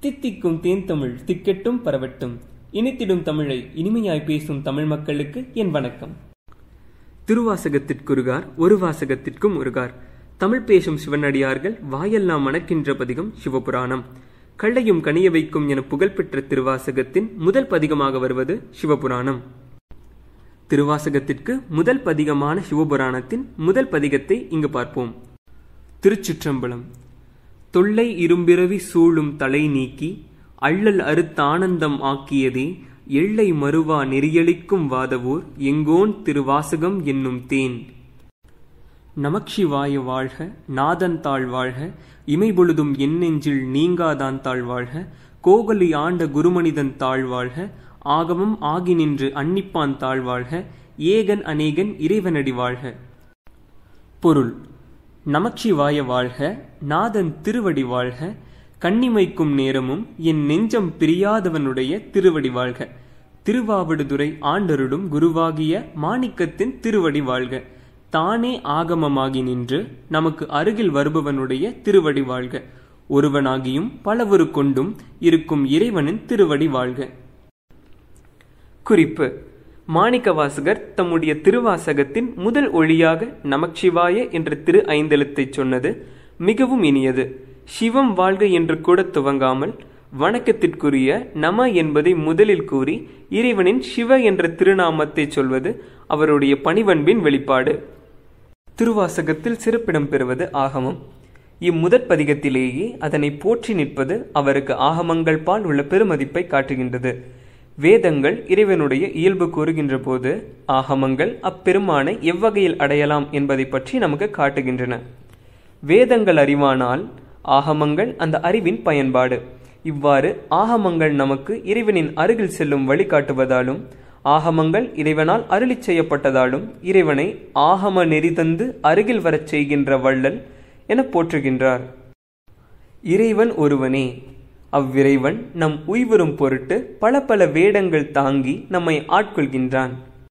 தித்திக்கும் தேன்தமிழ் திக்கெட்டும் பரவட்டும். இனித்திடும் தமிழை இனிமையாய் பேசும் தமிழ் மக்களுக்கு என் வணக்கம். திருவாசகத்திற்குருகார் ஒரு வாசகத்திற்கும் உருகார். தமிழ் பேசும் சிவனடியார்கள் வாயெல்லாம் மணக்கின்ற பதிகம் சிவபுராணம். கள்ளையும் கனிய வைக்கும் என புகழ்பெற்ற திருவாசகத்தின் முதல் பதிகமாக வருவது சிவபுராணம். திருவாசகத்திற்கு முதல் பதிகமான சிவபுராணத்தின் முதல் பதிகத்தை இங்கு பார்ப்போம். திருச்சிற்றம்பலம் தொல்லை இரும்பிறவி சூழும் தலை நீக்கி அள்ளல் அறுத்தானந்தம் ஆக்கியதே எள்ளை மறுவா நெறியளிக்கும் வாதவோர் எங்கோன் திருவாசகம் என்னும் தேன். நமக்ஷிவாய வாழ்க நாதன் தாழ் வாழ்க இமைபொழுதும் என் நெஞ்சில் நீங்காதான் தாழ் வாழ்க கோகலி ஆண்ட குருமனிதன் தாழ் வாழ்க ஆகமம் ஆகி நின்று அன்னிப்பான் தாழ் வாழ்க ஏகன் அநேகன் இறைவனடி வாழ்க. பொருள் நமச்சிவாய வாழ்க நாதன் திருவடி வாழ்க கண்ணிமைக்கும் நேரமும் என் நெஞ்சம் பிரியாதவனுடைய திருவடி வாழ்க. திருவாவடுதுறை ஆண்டருடும் குருவாகிய மாணிக்கத்தின் திருவடி வாழ்க. தானே ஆகமமாகி நின்று நமக்கு அருகில் வருபவனுடைய திருவடி வாழ்க. ஒருவனாகியும் பலவரு கொண்டும் இருக்கும் இறைவனின் திருவடி வாழ்க. குறிப்பு மாணிக்கவாசகர் தம்முடைய திருவாசகத்தின் முதல் ஒளியாக நமச்சிவாய என்ற திரு ஐந்தெழுத்தை சொன்னது மிகவும் இனியது. சிவம் வாழ்க என்று கூட துவங்காமல் வணக்கத்திற்குரிய நம என்பதை முதலில் கூறி இறைவனின் சிவ என்ற திருநாமத்தை சொல்வது அவருடைய பணிவன்பின் வெளிப்பாடு. திருவாசகத்தில் சிறப்பிடம் பெறுவது ஆகமம். இம்முதற் பதிகத்திலேயே அதனை போற்றி நிற்பது அவருக்கு ஆகமங்கள் பால் உள்ள பெருமதிப்பை காட்டுகின்றது. வேதங்கள் இறைவனுடைய இயல்பு கூறுகின்ற போது ஆகமங்கள் அப்பெருமானை எவ்வகையில் அடையலாம் என்பதை பற்றி நமக்கு காட்டுகின்றன. வேதங்கள் அறிவானால் ஆகமங்கள் அந்த அறிவின் பயன்பாடு. இவ்வாறு ஆகமங்கள் நமக்கு இறைவனின் அருகில் செல்லும் வழிகாட்டுவதாலும் ஆகமங்கள் இறைவனால் அருளி செய்யப்பட்டதாலும் இறைவனை ஆகம நெறி தந்து அருகில் வரச் செய்கின்ற வள்ளல் என போற்றுகின்றார். இறைவன் ஒருவனே அவ்விறைவன் நம் உய்வரும் பொருட்டு பல பல வேடங்கள் தாங்கி நம்மை ஆட்கொள்கின்றான்.